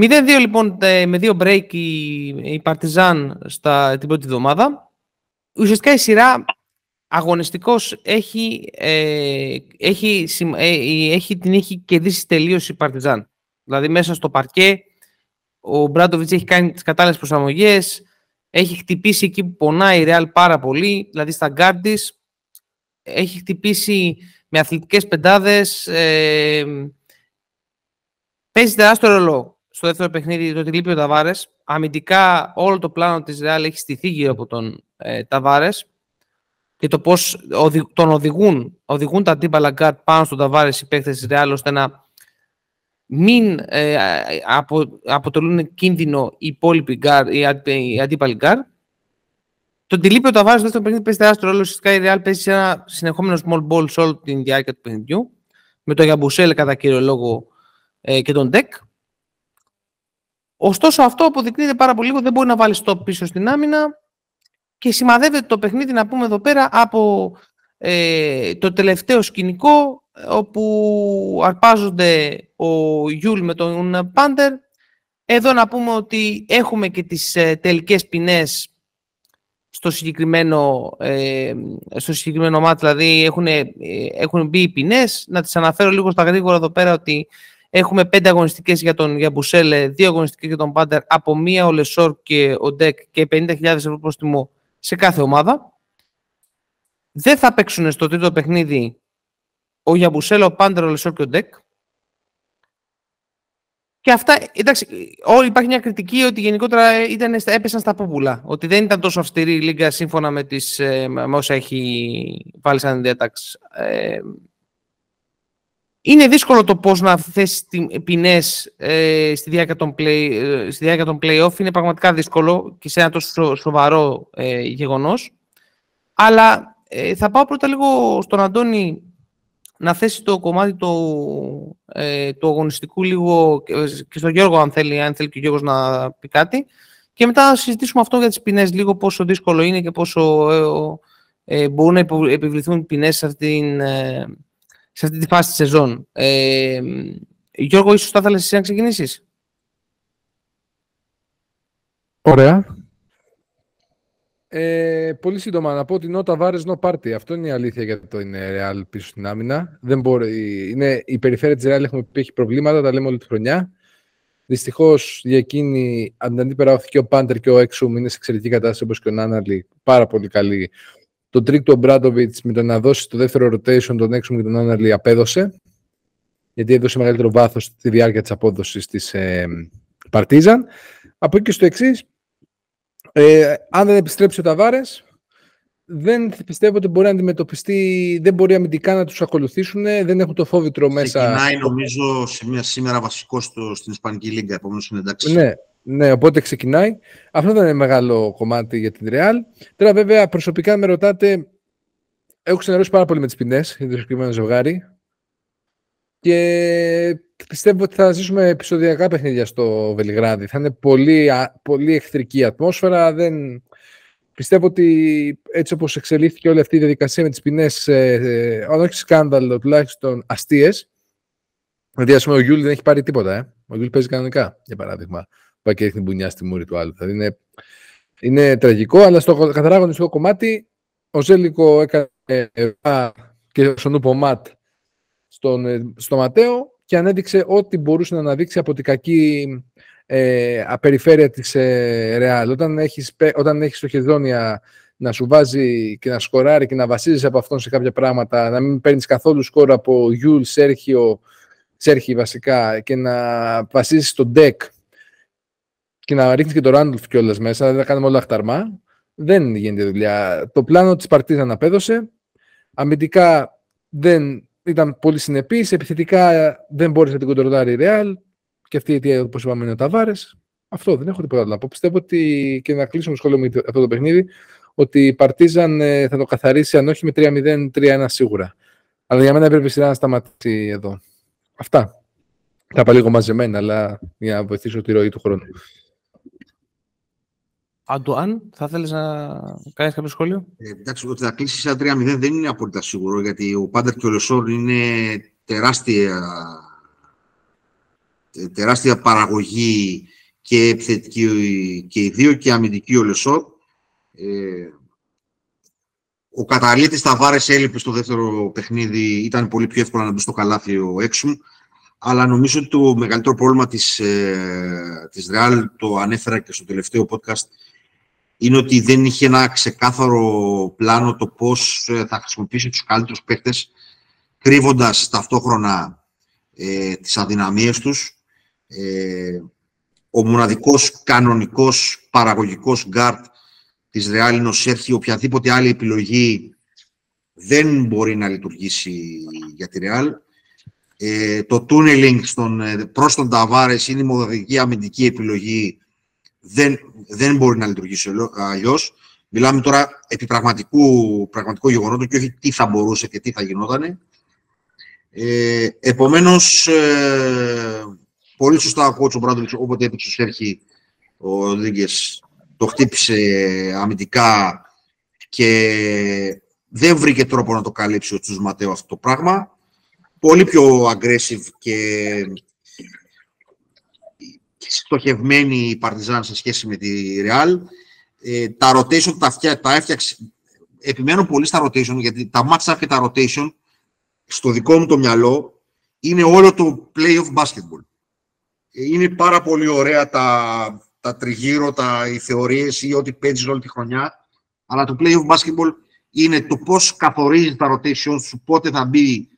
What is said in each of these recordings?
0-2 λοιπόν με δύο break η, η Παρτιζάν στα, την πρώτη εβδομάδα. Ουσιαστικά η σειρά αγωνιστικός έχει, ε, έχει, ε, έχει, την έχει κερδίσει τελείως η Παρτιζάν. Δηλαδή μέσα στο παρκέ ο Μπράντοβιτς έχει κάνει τις κατάλληλες προσαρμογές, έχει χτυπήσει εκεί που πονάει η Real πάρα πολύ, δηλαδή στα γκάρντις, έχει χτυπήσει με αθλητικές πεντάδες, ε, παίζει τεράστιο ρόλο στο δεύτερο παιχνίδι το ότι λείπει ο Ταβάρες. Αμυντικά όλο το πλάνο της Real έχει στηθεί γύρω από τον ε, Ταβάρες και το πώς τον οδηγούν, οδηγούν τα αντίπαλα γκαρντ πάνω στον Ταβάρες οι παίκτες της Real ώστε να μην ε, απο, αποτελούν κίνδυνο οι υπόλοιποι γκαρντ, οι, οι αντίπαλοι γκαρντ. Το ότι λείπει ο Ταβάρες δεύτερο παιχνίδι παίζει τεράστιο ρόλο. Ουσιαστικά η Real παίζει σε ένα συνεχόμενο small ball σε όλη τη διάρκεια του παιχνιδιού. Με το Γιαμπουσέλε κατά κύριο λόγο ε, και τον Ντεκ. Ωστόσο αυτό αποδεικνύεται πάρα πολύ λίγο, δεν μπορεί να βάλει stop πίσω στην άμυνα και σημαδεύεται το παιχνίδι να πούμε εδώ πέρα από ε, το τελευταίο σκηνικό όπου αρπάζονται ο Γιούλ με τον Πάντερ. Εδώ να πούμε ότι έχουμε και τις ε, τελικές ποινές στο συγκεκριμένο, ε, στο συγκεκριμένο ματς, δηλαδή έχουν, ε, έχουν μπει οι ποινές. Να τις αναφέρω λίγο στα γρήγορα εδώ πέρα ότι Έχουμε πέντε αγωνιστικές για τον Γιαμπουσέλε, δύο αγωνιστικές για τον Πάντερ, από μία ο Λεσόρ και ο Ντεκ και 50.000 ευρώ πρόστιμο σε κάθε ομάδα. Δεν θα παίξουν στο τρίτο παιχνίδι ο Γιαμπουσέλε, ο Πάντερ, ο Λεσόρ και ο Ντεκ. Και αυτά, εντάξει, όλη υπάρχει μια κριτική ότι γενικότερα ήταν, έπεσαν στα πούπουλα. Ότι δεν ήταν τόσο αυστηρή η Λίγκα σύμφωνα με, τις, ε, με όσα έχει βάλει σαν διάταξη. Ε, είναι δύσκολο το πώς να θέσει ποινές ε, στη, διάρκεια των play, ε, στη διάρκεια των play-off. Είναι πραγματικά δύσκολο και σε ένα τόσο σοβαρό ε, γεγονός. Αλλά ε, θα πάω πρώτα λίγο στον Αντώνη να θέσει το κομμάτι του, ε, του αγωνιστικού λίγο και στον Γιώργο αν θέλει, αν θέλει και ο Γιώργος να πει κάτι. Και μετά να συζητήσουμε αυτό για τις ποινές λίγο πόσο δύσκολο είναι και πόσο ε, μπορούν να επιβληθούν ποινές σε αυτήν σε αυτή τη φάση της σεζόν. Ε, Γιώργο, ίσως θα ήθελες εσύ να ξεκινήσεις; Ωραία. Ε, πολύ σύντομα να πω ότι no Tavares no party. Αυτό είναι η αλήθεια για το είναι Real πίσω στην άμυνα. Δεν μπορεί, είναι, η περιφέρεια της Real έχουμε πει έχει προβλήματα, τα λέμε όλη τη χρονιά. Δυστυχώς για εκείνη, αντίπερα και ο Πάντερ και ο Έξουμ είναι σε εξαιρετική κατάσταση όπως και ο Νάναλι. Πάρα πολύ καλή το τρικ του Ομπράντοβιτς με το να δώσει το δεύτερο rotation τον Έξουμ και τον Νάναλι απέδωσε. Γιατί έδωσε μεγαλύτερο βάθος στη διάρκεια της απόδοσης της ε, Παρτίζαν. Από εκεί και στο εξής, ε, αν δεν επιστρέψει ο Ταβάρες, δεν πιστεύω ότι μπορεί να αντιμετωπιστεί, δεν μπορεί αμυντικά να τους ακολουθήσουν, δεν έχουν το φόβητρο μέσα. Ξεκινάει νομίζω σε μια σήμερα βασικό στην Ισπανική Λίγκα, επομένως είναι εντάξει. Ναι, ναι, οπότε ξεκινάει. Αυτό δεν είναι μεγάλο κομμάτι για την Real. Τώρα, βέβαια, προσωπικά με ρωτάτε, έχω ξενερώσει πάρα πολύ με τις ποινές για το συγκεκριμένο ζευγάρι. Και πιστεύω ότι θα ζήσουμε επεισοδιακά παιχνίδια στο Βελιγράδι. Θα είναι πολύ, πολύ εχθρική ατμόσφαιρα. Δεν... Πιστεύω ότι έτσι όπως εξελίχθηκε όλη αυτή η διαδικασία με τις ποινές, ε, ε, όχι σκάνδαλο, τουλάχιστον αστείες, δηλαδή ας πούμε ο Γιούλ δεν έχει πάρει τίποτα, ε. ο Γιούλ παίζει κανονικά, για παράδειγμα πάει και ρίχνει μπουνιά στη μούρη του άλλου. Δηλαδή είναι, είναι τραγικό, αλλά στο καθαρά αγωνιστικό κομμάτι ο Ζέλικο έκανε και στον Νούπο Ματ στον, ε, στο Ματέο και ανέδειξε ό,τι μπορούσε να αναδείξει από την κακή ε, απεριφέρεια της ε, Ρεάλ. Όταν έχεις, όταν έχεις το χεδόνια να σου βάζει και να σκοράρει και να βασίζεσαι από αυτόν σε κάποια πράγματα, να μην παίρνεις καθόλου σκορ από Γιούλ, Σέρχιο, Σέρχη βασικά και να βασίζεις στο deck και να ρίχνεις και το Ράντολφ κιόλας μέσα, δεν θα κάνουμε όλα χταρμά. Δεν γίνεται δουλειά. Το πλάνο της Παρτίζαν απέδωσε. Αμυντικά δεν ήταν πολύ συνεπής. Επιθετικά δεν μπόρεσε να την κοντρολάρει η Ρεάλ. Και αυτή η αιτία, όπως είπαμε, είναι ο Ταβάρες. Αυτό δεν έχω τίποτα άλλο να πω. Πιστεύω ότι και να κλείσουμε το σχόλιο με αυτό το παιχνίδι, ότι η Παρτίζαν ε, θα το καθαρίσει αν όχι με 3-0, 3-1 σίγουρα. Αλλά για μένα έπρεπε σειρά να σταματήσει εδώ. Αυτά. Τα είπα λίγο μαζεμένα, αλλά για να βοηθήσω τη ροή του χρόνου. Αντουάν, θα θέλεις να κάνεις κάποιο σχόλιο. Ε, εντάξει, ότι θα κλείσει σε 3-0 δεν είναι απόλυτα σίγουρο, γιατί ο Πάντερ και ο Λεσόρ είναι τεράστια τεράστια παραγωγή και επιθετική και οι δύο και αμυντική ο Λεσόρ. Ε, ο καταλήτης Ταβάρες έλειπε στο δεύτερο παιχνίδι, ήταν πολύ πιο εύκολο να μπει στο καλάθι ο Έξουμ, αλλά νομίζω ότι το μεγαλύτερο πρόβλημα της, ε, της Real, το ανέφερα και στο τελευταίο podcast, είναι ότι δεν είχε ένα ξεκάθαρο πλάνο το πώς ε, θα χρησιμοποιήσει τους καλύτερους παίκτες, κρύβοντας ταυτόχρονα ε, τις αδυναμίες τους. Ε, ο μοναδικός κανονικός παραγωγικός γκαρντ της Real είναι ο Σέρχιο. Οποιαδήποτε άλλη επιλογή δεν μπορεί να λειτουργήσει για τη Real. Ε, το funneling στον, ε, προς τον Ταβάρες είναι η μοναδική αμυντική επιλογή. Δεν, δεν μπορεί να λειτουργήσει αλλιώς. Μιλάμε τώρα επί πραγματικού, πραγματικού γεγονότος και όχι τι θα μπορούσε και τι θα γινόταν. Ε, επομένως, ε, πολύ σωστά ο κότσο Μπράντοβιτς, όποτε έπαιξε ο Σέρχη, ο Λίγκες το χτύπησε αμυντικά και δεν βρήκε τρόπο να το καλύψει ο Τσούς Ματέο αυτό το πράγμα. Πολύ πιο aggressive και στοχευμένη η Παρτιζάν σε σχέση με τη Real. Ε, τα rotation τα, φτιά, τα έφτιαξε. Επιμένω πολύ στα rotation, γιατί τα match και τα rotation στο δικό μου το μυαλό είναι όλο το play of basketball. Ε, είναι πάρα πολύ ωραία τα, τα τριγύρω, τα, οι θεωρίες ή ό,τι παίζεις όλη τη χρονιά. Αλλά το play of basketball είναι το πώς καθορίζεις τα rotation σου, πότε θα μπει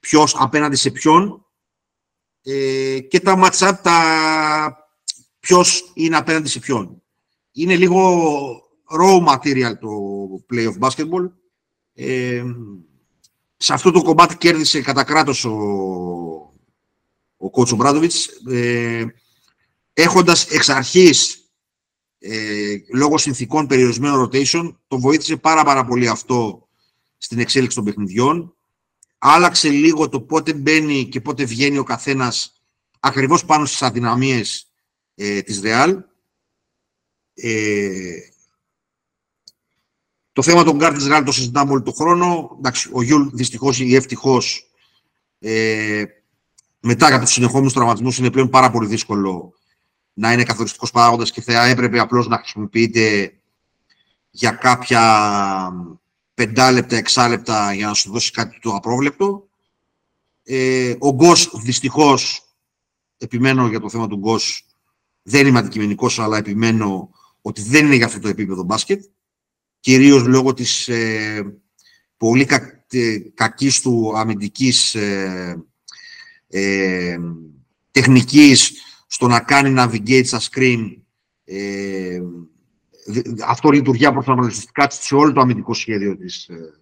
ποιος απέναντι σε ποιον ε, και τα match-up, τα ποιος είναι απέναντι σε ποιον. Είναι λίγο raw material το play of basketball. Ε, σε αυτό το κομμάτι κέρδισε κατά κράτος ο, ο κότσο Μπράντοβιτς. Ε, έχοντας εξ αρχής ε, λόγω συνθήκων περιορισμένο rotation, το βοήθησε πάρα, πάρα πολύ αυτό στην εξέλιξη των παιχνιδιών. Άλλαξε λίγο το πότε μπαίνει και πότε βγαίνει ο καθένας ακριβώς πάνω στις αδυναμίες ε, της Real. Ε, το θέμα των γκαρντ της Real το συζητάμε όλο τον χρόνο. Εντάξει, ο Γιούλ δυστυχώς ή ευτυχώς ε, μετά από τους συνεχόμενους τραυματισμούς είναι πλέον πάρα πολύ δύσκολο να είναι καθοριστικός παράγοντας και θα έπρεπε απλώς να χρησιμοποιείται για κάποια πεντάλεπτα, εξάλεπτα για να σου δώσει κάτι το απρόβλεπτο. Ε, ο Γκος δυστυχώς, επιμένω για το θέμα του Γκος, δεν είμαι αντικειμενικός, αλλά επιμένω ότι δεν είναι για αυτό το επίπεδο μπάσκετ. Κυρίως λόγω της ε, πολύ κα, ε, κακής του αμυντικής ε, ε, τεχνικής στο να κάνει navigate στα screen. Ε, αυτό λειτουργεί απροσανατολιστικά σε όλο το αμυντικό σχέδιο της, ε,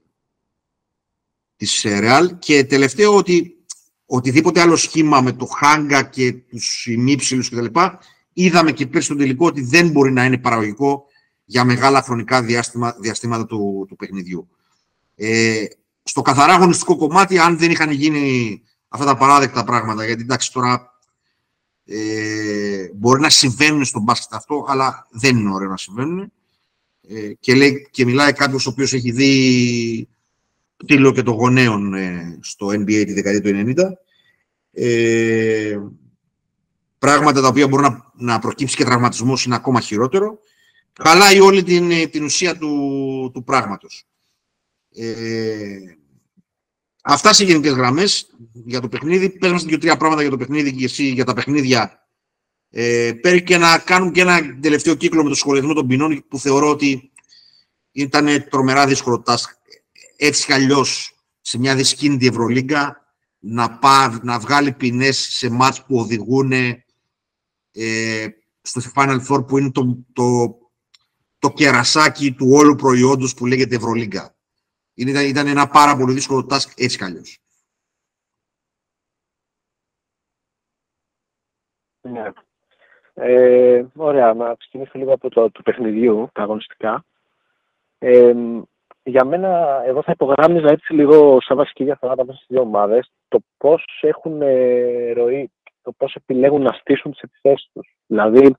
της ε, Real. Και τελευταίο ότι οτιδήποτε άλλο σχήμα με το Χάγκα και τους ημίψιλους κτλ. Είδαμε και πέρσι στον τελικό ότι δεν μπορεί να είναι παραγωγικό για μεγάλα χρονικά διάστημα, διαστήματα του, του παιχνιδιού. Ε, στο καθαρά αγωνιστικό κομμάτι, αν δεν είχαν γίνει αυτά τα παράδεκτα πράγματα, γιατί εντάξει τώρα ε, μπορεί να συμβαίνουν στον μπάσκετ αυτό, αλλά δεν είναι ωραίο να συμβαίνουν. Ε, και, λέει, και μιλάει κάποιος ο οποίος έχει δει τίλο και των γονέων ε, στο NBA τη δεκαετία του 90. Ε, πράγματα τα οποία μπορεί να, να προκύψει και τραυματισμός είναι ακόμα χειρότερο. Χαλάει όλη την, την ουσία του, του πράγματος. Ε, Αυτά σε γενικές γραμμές για το παιχνίδι. Πες μας δύο-τρία πράγματα για το παιχνίδι και εσύ για τα παιχνίδια. Ε, πέρα και να κάνουμε και ένα τελευταίο κύκλο με το σχολιασμό των ποινών που θεωρώ ότι ήταν τρομερά δύσκολο τάσκ. Έτσι κι αλλιώς σε μια δυσκίνητη Ευρωλίγκα να, πά, να βγάλει ποινές σε μάτς που οδηγούν ε, στο Final Four που είναι το, το, το κερασάκι του όλου προϊόντος που λέγεται Ευρωλίγκα. Είναι, ήταν ένα πάρα πολύ δύσκολο task έτσι κι αλλιώς. Ναι. Ε, ωραία, να ξεκινήσω λίγο από το του παιχνιδιού, τα αγωνιστικά. Ε, για μένα, εγώ θα υπογράμμιζα έτσι λίγο σαν βασική διαφορά μέσα στις δύο ομάδες το πώς έχουν ε, ροή, το πώς επιλέγουν να στήσουν τις επιθέσεις τους. Δηλαδή,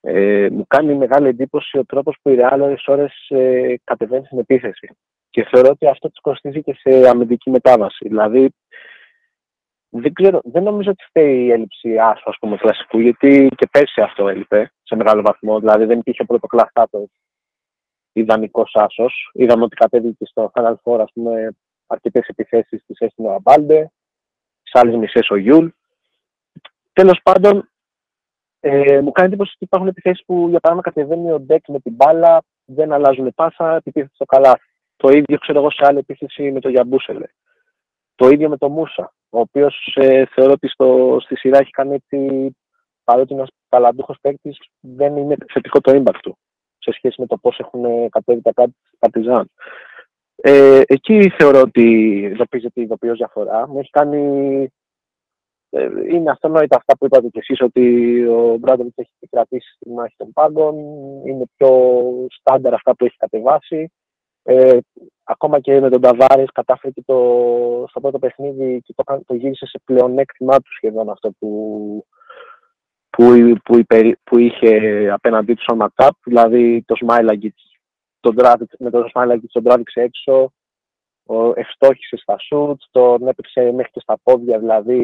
ε, μου κάνει μεγάλη εντύπωση ο τρόπος που οι Real ώρες ε, κατεβαίνει στην επίθεση. Και θεωρώ ότι αυτό τη κοστίζει και σε αμυντική μετάβαση. Δηλαδή, δεν, ξέρω, δεν νομίζω ότι φταίει η έλλειψη άσου ας πούμε, κλασικού, γιατί και πέρσι αυτό έλειπε σε μεγάλο βαθμό. Δηλαδή δεν υπήρχε πρωτοκλασάτος ιδανικός άσος. Είδαμε ότι κατέβηκε στο Final Four ας πούμε, αρκετές επιθέσεις της έστηνε ο Αμπάλντε, σε άλλες μισές ο Γιούλ. Τέλος πάντων, ε, μου κάνει εντύπωση ότι υπάρχουν επιθέσεις που για παράδειγμα κατεβαίνει ο Ντεκ με την μπάλα, δεν αλλάζουν πάσα, επιτίθεται στο καλάθι. Το ίδιο ξέρω εγώ σε άλλη επίθεση με το Γιαμπούσελε. Το ίδιο με το Μούσα, ο οποίος ε, θεωρώ ότι στο, στη σειρά έχει κάνει έτσι, παρότι είναι ένας ταλαντούχος παίκτης, δεν είναι θετικό το impact του σε σχέση με το πώς έχουν κατέβει τα κάτι Παρτιζάν. Ε, εκεί θεωρώ ότι ειδοποιείται η ειδοποιώς διαφορά. Μου έχει κάνει. Ε, είναι αυτονόητα αυτά που είπατε κι εσείς ότι ο Μπράντοβιτς έχει κρατήσει τη μάχη των πάγκων. Είναι πιο στάνταρ αυτά που έχει κατεβάσει. Ε, ακόμα και με τον Ταβάρης κατάφερε και το, στο πρώτο παιχνίδι και το, το γύρισε σε πλεονέκτημά του σχεδόν αυτό που, που, που, που είχε απέναντί του ο Ματάπ, δηλαδή το Σμάιλαγκιτ τον με το Σμάιλαγκιτ τον τράβηξε έξω, ο, ευστόχησε στα σουτ, τον έπαιξε μέχρι και στα πόδια, δηλαδή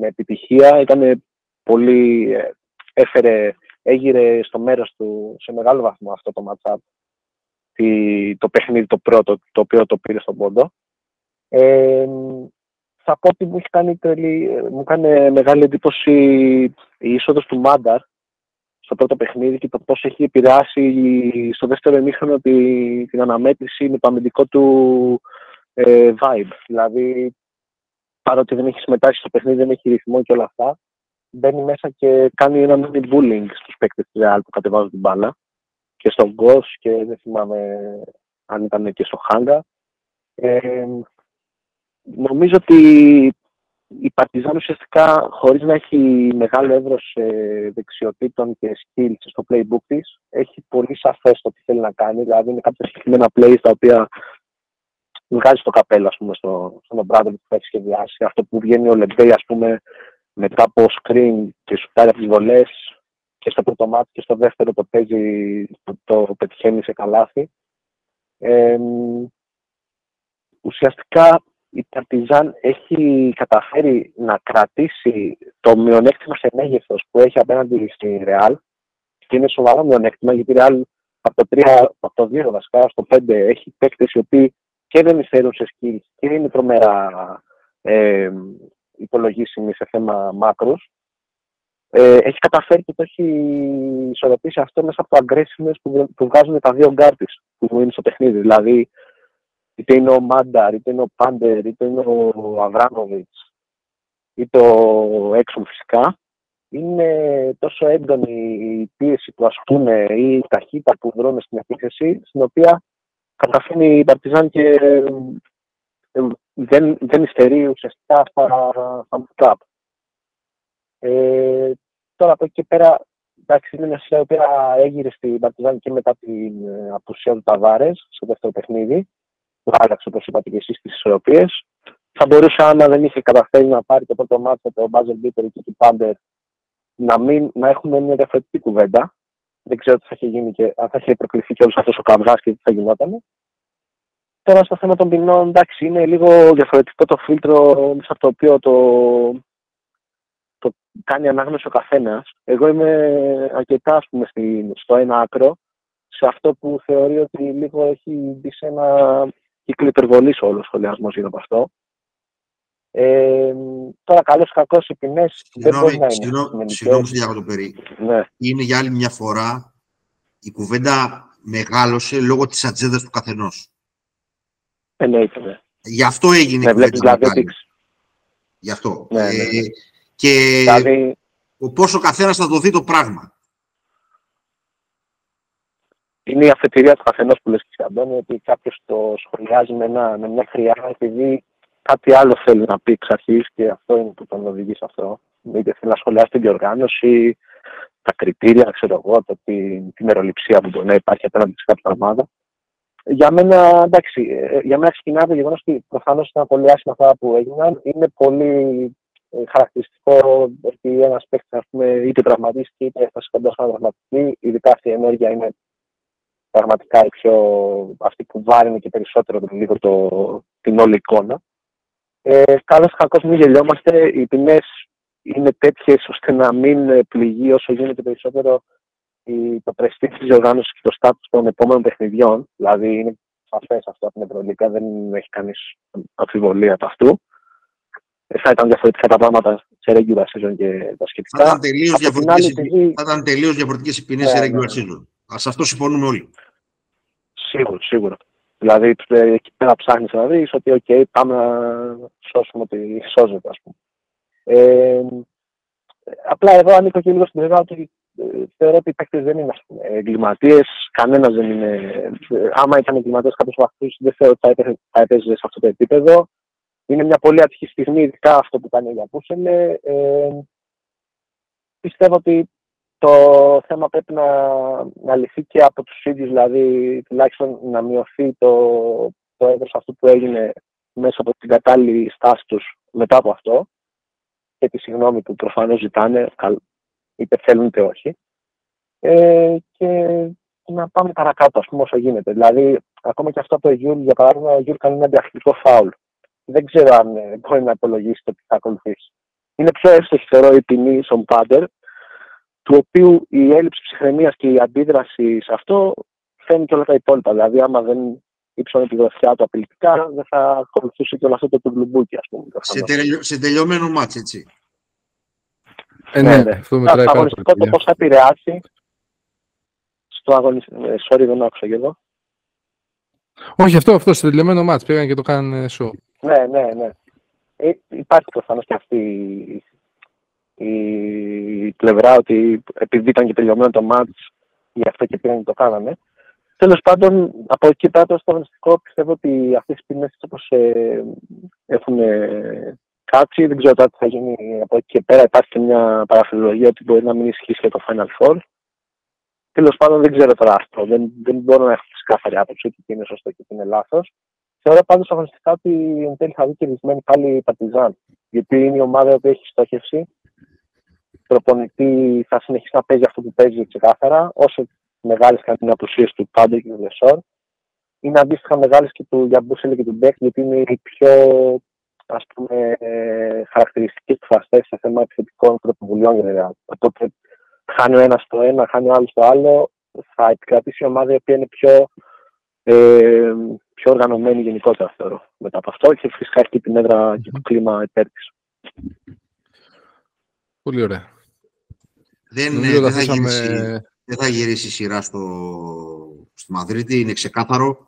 με επιτυχία. Ήταν πολύ, ε, έφερε, έγειρε στο μέρος του σε μεγάλο βαθμό αυτό το matchup το παιχνίδι το πρώτο, το οποίο το πήρε στον πόντο. Ε, θα πω ότι μου, έχει κάνει μου κάνει μεγάλη εντύπωση η είσοδος του Μάνταρ στο πρώτο παιχνίδι και το πώς έχει επηρεάσει στο δεύτερο εμίχρονο τη, την αναμέτρηση με το αμυντικό του ε, vibe. Δηλαδή, παρότι δεν έχει συμμετάσχει στο παιχνίδι, δεν έχει ρυθμό και όλα αυτά, μπαίνει μέσα και κάνει ένα mini bullying στους παίκτες του Real που κατεβάζουν την μπάλα και στον Γκος και δεν θυμάμαι αν ήταν και στο Χάγκα. Ε, νομίζω ότι η Παρτιζάν ουσιαστικά χωρίς να έχει μεγάλο εύρος ε, δεξιοτήτων και skills στο playbook της έχει πολύ σαφές το τι θέλει να κάνει δηλαδή είναι κάποια συγκεκριμένα plays τα οποία βγάζει το καπέλο ας πούμε στο, στον Μπράδο που έχει σχεδιάσει αυτό που βγαίνει ο Λεμπέι ας πούμε μετά από screen και σου κάνει από τις βολές και στο πρώτο μάτι και στο δεύτερο το παίζει, το, το πετυχαίνει σε καλάθι. Ε, ουσιαστικά η Παρτιζάν έχει καταφέρει να κρατήσει το μειονέκτημα σε μέγεθος που έχει απέναντι στη Ρεάλ και είναι σοβαρό μειονέκτημα γιατί η Ρεάλ από το, 3, από το 2 βασικά στο 5 έχει παίκτες οι οποίοι και δεν υστερούν σε skills και είναι τρομερά ε, υπολογίσιμοι σε θέμα μάκρους ε, έχει καταφέρει και το έχει ισορροπήσει αυτό μέσα από το aggressiveness που, που βγάζουν τα δύο γκαρντ που είναι στο παιχνίδι. Δηλαδή, είτε είναι ο Μάνταρ, είτε είναι ο Πάντερ, είτε είναι ο Αβράμοβιτς, είτε ο Έξον φυσικά. Είναι τόσο έντονη η πίεση που ασκούν ή η ταχύτητα που δρώνε στην επίθεση, στην οποία καταφέρνει η Παρτιζάν και ε, δεν, δεν υστερεί ουσιαστικά στα, στα ε, τώρα από εκεί και πέρα, εντάξει, είναι μια σειρά η οποία έγειρε στην Παρτιζάν και μετά την ε, απουσία του Ταβάρες στο δεύτερο παιχνίδι, που άλλαξε όπως είπατε και εσείς τις ισορροπίες. Θα μπορούσε, άμα δεν είχε καταφέρει να πάρει το πρώτο μάτι με τον Μπάζελ Μπίτερ και τον Πάντερ, να, μην, να έχουμε μια διαφορετική κουβέντα. Δεν ξέρω τι θα είχε γίνει και αν θα είχε προκληθεί και όλος αυτός ο καυγά και τι θα γινόταν. Τώρα στο θέμα των ποινών, εντάξει, είναι λίγο διαφορετικό το φίλτρο μέσα από το οποίο το, το κάνει ανάγνωση ο καθένας. Εγώ είμαι αρκετά ας πούμε, στο ένα άκρο, σε αυτό που θεωρεί ότι λίγο έχει μπει σε ένα κύκλο υπερβολής όλος ο σχολιασμός γύρω από αυτό. Ε, τώρα, καλώ ή κακός, οι ποινές δεν μπορεί να είναι. Συγγνώμη, για το περί. Ναι. Είναι για άλλη μια φορά η κουβέντα μεγάλωσε λόγω της ατζέντας του καθενός. Εννοείται. Ναι. Γι' αυτό έγινε η κουβέντα. Δηλαδή, Γι' αυτό. Ναι, ναι, ναι. Ε, και δηλαδή... πώς ο καθένας θα το δει το πράγμα. Είναι η αφετηρία του καθενός που λες και Αντώνη, ότι κάποιος το σχολιάζει με, ένα, με μια χρειά επειδή κάτι άλλο θέλει να πει εξ αρχής και αυτό είναι που τον οδηγεί σε αυτό. Είτε θέλει να σχολιάσει την διοργάνωση, τα κριτήρια, ξέρω εγώ, το, την, την μεροληψία που μπορεί να υπάρχει απέναντι σε κάποια ομάδα. Για μένα, εντάξει, ε, για μένα ξεκινάει το γεγονός ότι προφανώς ήταν πολύ άσχημα αυτά που έγιναν. Είναι πολύ ε, χαρακτηριστικό ότι ένας παίκτης είτε τραυματίστηκε είτε έφτασε κοντά σαν τραυματιστή. Ειδικά αυτή η ενέργεια είναι πραγματικά η πιο, αυτή που βάρινε και περισσότερο το, λίγο το, την όλη εικόνα. Ε, Καλό κακό, μην γελιόμαστε. Οι ποινέ είναι τέτοιες ώστε να μην πληγεί όσο γίνεται περισσότερο η, το πρεστή της διοργάνωση και το στάτου των επόμενων παιχνιδιών. Δηλαδή, είναι σαφές αυτό από την Ευρωλίκα, δεν έχει κανείς αμφιβολία από αυτού. Ε, θα ήταν διαφορετικά τα πράγματα σε regular season και τα σχετικά. Θα ήταν τελείως διαφορετικές οι ποινές σε ναι, regular ναι. season. Α αυτό συμφωνούμε όλοι. Σίγουρα, σίγουρα. Δηλαδή, ε, εκεί πέρα ψάχνεις να δεις ότι, OK, πάμε να σώσουμε ότι σώζεται, ας πούμε. Ε, απλά εδώ ανήκω και λίγο στην πλευρά ότι ε, θεωρώ ότι οι παίκτες δεν είναι εγκληματίες. Κανένας δεν είναι. Ε, άμα ήταν εγκληματίε κάποιου βαθμού, δεν θεωρώ ότι θα έπαιζε σε αυτό το επίπεδο. Είναι μια πολύ ατυχή στιγμή, ειδικά αυτό που κάνει ο Γιαμπουσέλε. Ε, πιστεύω ότι το θέμα πρέπει να, να λυθεί και από τους ίδιους, δηλαδή τουλάχιστον να μειωθεί το, το εύρος αυτού που έγινε μέσα από την κατάλληλη στάση τους μετά από αυτό και τη συγγνώμη που προφανώς ζητάνε, είτε θέλουν είτε όχι. Ε, και να πάμε παρακάτω, ας πούμε, όσο γίνεται. Δηλαδή, ακόμα και αυτό του Γιούλ, για παράδειγμα, ο Γιούλ κάνει ένα διαχειρικό φάουλ. Δεν ξέρω αν ε, μπορεί να υπολογίσει το τι θα ακολουθήσει. Είναι πιο εύστοχη, θεωρώ, η ποινή στον Πάντερ, του οποίου η έλλειψη ψυχραιμίας και η αντίδραση σε αυτό φαίνει και όλα τα υπόλοιπα. Δηλαδή, άμα δεν ύψωνε τη γροθιά του απειλητικά, δεν θα ακολουθούσε και όλο αυτό το τουρλουμπούκι, ας πούμε. Σε, τελειω, σε τελειωμένο μάτσο, έτσι. Ε, ναι, ναι, αυτό μετράει πάρα πολύ. Το πώς θα επηρεάσει στο αγωνιστικό. Ε, sorry, δεν άκουσα και εδώ. Όχι, αυτό, αυτό, σε τελειωμένο μάτς πήγαν και το κάνουν show. Ναι, ναι, ναι. Ε, υπάρχει προφανώς και αυτή η πλευρά ότι επειδή ήταν και τελειωμένο το μάτς, γι' αυτό και πήγαν και το κάνανε. Τέλος πάντων, από εκεί πέρα το σταθμιστικό πιστεύω ότι αυτές οι ποινές όπως ε, έχουν ε, κάτσει, δεν ξέρω τι θα γίνει από εκεί και πέρα. Υπάρχει και μια παραφιλολογία ότι μπορεί να μην ισχύσει για το Final Four. Τέλος πάντων, δεν ξέρω τώρα αυτό. Δεν, δεν μπορώ να έχω ξεκάθαρη άποψη τι είναι σωστό και τι είναι λάθος. Θεωρώ πάντως αγωνιστικά ότι εν τέλει θα δει κερδισμένη πάλι η Παρτιζάν. Γιατί είναι η ομάδα που έχει στόχευση προπονητή θα συνεχίσει να παίζει αυτό που παίζει ξεκάθαρα, όσο μεγάλες και αν είναι απουσίες του Πάντερ και του Λεσόρ. Είναι αντίστοιχα μεγάλες και του Γιαμπουσέλε και του Μπέκ, γιατί είναι οι πιο ας πούμε, χαρακτηριστικοί εκφραστές σε θέμα επιθετικών πρωτοβουλειών γενικά. Οπότε χάνει ο ένας το ένα, χάνει ο άλλος το άλλο, θα επικρατήσει η ομάδα η οποία είναι πιο, ε, πιο οργανωμένη γενικότερα, θεωρώ, μετά από αυτό και φυσικά έχει και την έδρα και το κλίμα υπέρ Πολύ ωραία. Δεν, ε, δεν, θα, γυρίσει, δεν θα γυρίσει η σειρά στο, στη Μαδρίτη, είναι ξεκάθαρο.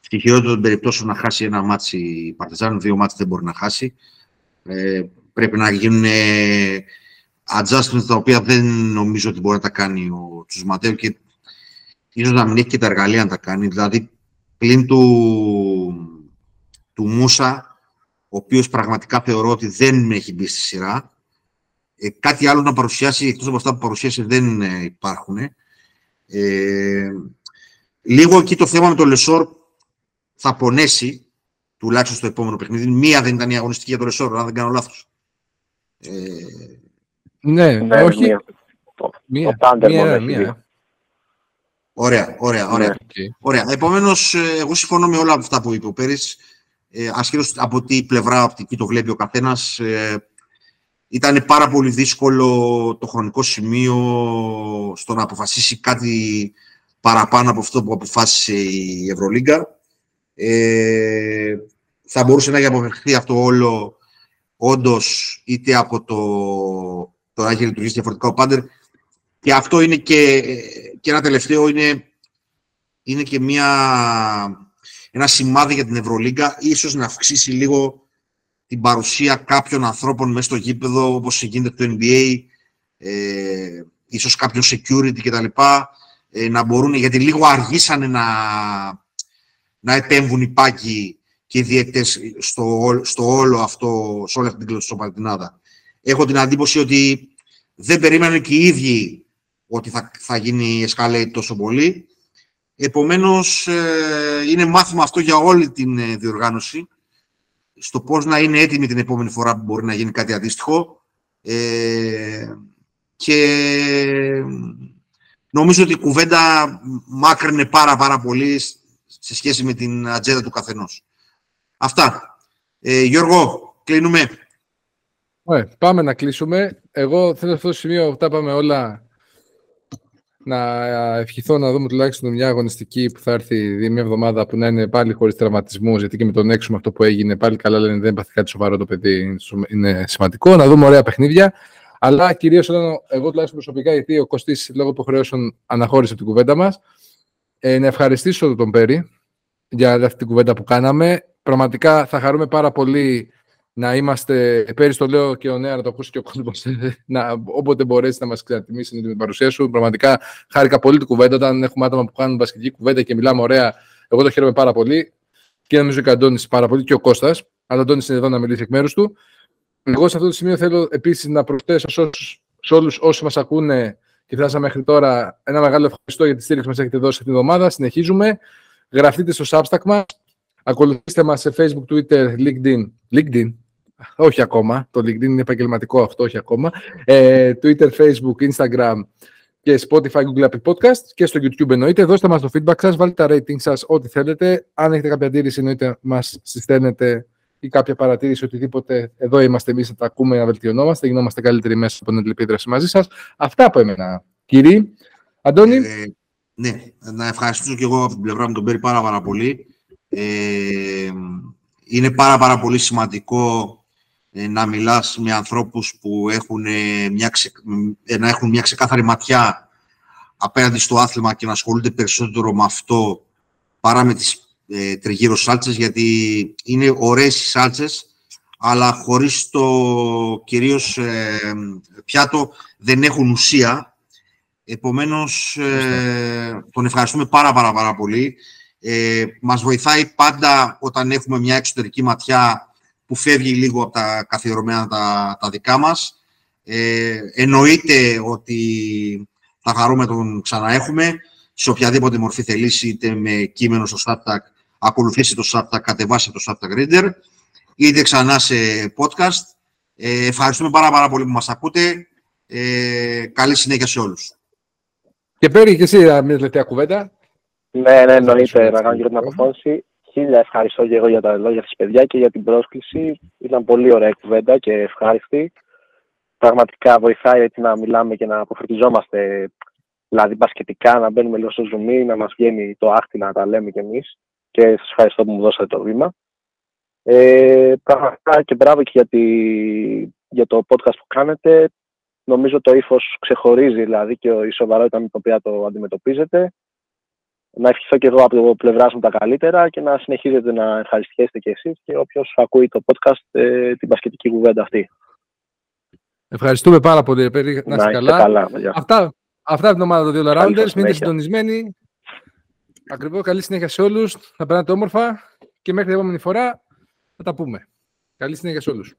Στη χειρότερη των περιπτώσεων να χάσει ένα ματς η Παρτιζάν, δύο ματς δεν μπορεί να χάσει. Ε, πρέπει να γίνουν adjustments τα οποία δεν νομίζω ότι μπορεί να τα κάνει ο Τσουσματέου και ίσως να μην έχει και τα εργαλεία να τα κάνει. Δηλαδή, πλην του, του Μούσα, ο οποίος πραγματικά θεωρώ ότι δεν έχει μπει στη σειρά, ε, κάτι άλλο να παρουσιάσει, εκτός από αυτά που παρουσίασε, δεν ε, υπάρχουν. Ε, λίγο εκεί το θέμα με το Λεσόρ θα πονέσει, τουλάχιστον στο επόμενο παιχνίδι. Μία δεν ήταν η αγωνιστική για το Λεσόρ, αν δεν κάνω λάθος. Ε, ναι, ναι, όχι. Μία. Μία, μία, μία. Ωραία, ωραία, ωραία. Okay. ωραία. Επομένως, ε, εγώ συμφωνώ με όλα αυτά που είπε ο Πέρης. Ε, ασχέτως από τι πλευρά οπτική το βλέπει ο καθένας, ε, ήταν πάρα πολύ δύσκολο το χρονικό σημείο στο να αποφασίσει κάτι παραπάνω από αυτό που αποφάσισε η Ευρωλίγκα. Ε, θα μπορούσε να έχει αποφευχθεί αυτό όλο όντως είτε από το, το να έχει λειτουργήσει διαφορετικά ο Πάντερ και αυτό είναι και, και ένα τελευταίο είναι, είναι και μια, ένα σημάδι για την Ευρωλίγκα ίσως να αυξήσει λίγο την παρουσία κάποιων ανθρώπων μέσα στο γήπεδο, όπως γίνεται το NBA, ε, ίσως κάποιο security κτλ. Ε, να μπορούν, γιατί λίγο αργήσανε να, να επέμβουν οι πάγκοι και οι διαιτητές στο, στο όλο αυτό, σε όλη αυτή την κλωστοπαλτινάδα. Έχω την αντίποση ότι δεν περίμεναν και οι ίδιοι ότι θα, θα γίνει escalate τόσο πολύ. Επομένως, ε, είναι μάθημα αυτό για όλη την ε, διοργάνωση στο πώς να είναι έτοιμη την επόμενη φορά που μπορεί να γίνει κάτι αντίστοιχο. Ε, και νομίζω ότι η κουβέντα μάκρυνε πάρα πάρα πολύ σε σχέση με την ατζέντα του καθενός. Αυτά. Ε, Γιώργο, κλείνουμε. Ωραία, πάμε να κλείσουμε. Εγώ θέλω αυτό το σημείο, τα πάμε όλα, να ευχηθώ να δούμε τουλάχιστον μια αγωνιστική που θα έρθει μια εβδομάδα που να είναι πάλι χωρίς τραυματισμούς. Γιατί και με τον έξω με αυτό που έγινε, πάλι καλά λένε δεν πάθει κάτι σοβαρό το παιδί. Είναι σημαντικό. Να δούμε ωραία παιχνίδια. Αλλά κυρίως εγώ τουλάχιστον προσωπικά, γιατί ο Κωστής λόγω υποχρεώσεων αναχώρησε από την κουβέντα μας, ε, να ευχαριστήσω τον Πέρι για αυτή την κουβέντα που κάναμε. Πραγματικά θα χαρούμε πάρα πολύ να είμαστε, πέρυσι το λέω και ο Νέα να το ακούσει και ο κόσμος, να, όποτε μπορέσει να μας ξανατιμήσει με την παρουσία σου. Πραγματικά χάρηκα πολύ την κουβέντα. Όταν έχουμε άτομα που κάνουν βασική κουβέντα και μιλάμε ωραία, εγώ το χαίρομαι πάρα πολύ. Και νομίζω και ο Αντώνης πάρα πολύ και ο Κώστας. Αλλά ο Αντώνης είναι εδώ να μιλήσει εκ μέρους του. Εγώ σε αυτό το σημείο θέλω επίσης να προσθέσω σε όλους όσοι μας ακούνε και φτάσαμε μέχρι τώρα ένα μεγάλο ευχαριστώ για τη στήριξη που μας έχετε δώσει αυτή την εβδομάδα. Συνεχίζουμε. Γραφτείτε στο Substack μας. Ακολουθήστε μας σε Facebook, Twitter, LinkedIn. LinkedIn, όχι ακόμα. Το LinkedIn είναι επαγγελματικό αυτό, όχι ακόμα. Ε, Twitter, Facebook, Instagram και Spotify, Google Apple Podcast και στο YouTube εννοείται. Δώστε μας το feedback σας, βάλτε τα rating σας, ό,τι θέλετε. Αν έχετε κάποια αντίρρηση εννοείται μας συσταίνετε ή κάποια παρατήρηση, οτιδήποτε. Εδώ είμαστε εμείς να τα ακούμε, να βελτιωνόμαστε, γινόμαστε καλύτεροι μέσα από την επίδραση μαζί σας. Αυτά από εμένα. Κύριε, Αντώνη. Ε, ναι, να ευχαριστήσω και εγώ από την πλευρά μου τον Πέρι πάρα, πάρα πολύ. Ε, είναι πάρα πάρα πολύ σημαντικό ε, να μιλάς με ανθρώπους που έχουν ε, μια, ε, να έχουν μια ξεκάθαρη ματιά απέναντι στο άθλημα και να ασχολούνται περισσότερο με αυτό παρά με τις ε, τριγύρω σάλτσες, γιατί είναι ωραίες οι σάλτσες, αλλά χωρίς το κυρίως πιάτο δεν έχουν ουσία. Επομένως, τον ευχαριστούμε πάρα πάρα πάρα πολύ. Ε, μας βοηθάει πάντα όταν έχουμε μια εξωτερική ματιά που φεύγει λίγο από τα καθιερωμένα τα, τα δικά μας. Ε, εννοείται ότι θα χαρούμε τον ξαναέχουμε σε οποιαδήποτε μορφή θελήσει, είτε με κείμενο στο Substack, ακολουθήσει το Substack, κατεβάσει το Substack Reader, είτε ξανά σε podcast. Ε, ευχαριστούμε πάρα, πάρα πολύ που μας ακούτε. Ε, καλή συνέχεια σε όλους. Και Πέρι, και εσύ μια τελευταία κουβέντα. Ναι, ναι, εννοείται να κάνω και την αποφώνηση. Χίλια ευχαριστώ και εγώ για τα λόγια της παιδιά και για την πρόσκληση. Ήταν πολύ ωραία κουβέντα και ευχάριστη. Πραγματικά βοηθάει έτσι να μιλάμε και να αποφερτιζόμαστε, δηλαδή μπασκετικά, να μπαίνουμε λίγο στο ζουμί, να μας βγαίνει το άχτη να τα λέμε κι εμείς. Και σας ευχαριστώ που μου δώσατε το βήμα. Ε, πραγματικά και μπράβο και για, για το podcast που κάνετε. Νομίζω το ύφος ξεχωρίζει δηλαδή και η σοβαρότητα με την οποία το αντιμετωπίζετε να ευχηθώ και εγώ από το πλευράς μου τα καλύτερα και να συνεχίζετε να ευχαριστιέστε και εσείς και όποιος ακούει το podcast ε, την πασχετική κουβέντα αυτή. Ευχαριστούμε πάρα πολύ, Πέρι. Να είστε καλά. καλά αυτά, αυτά από την ομάδα των δύο Rounders. Μείνετε συντονισμένοι. Ακριβώς, καλή συνέχεια σε όλους. Θα περνάτε όμορφα και μέχρι την επόμενη φορά θα τα πούμε. Καλή συνέχεια σε όλους.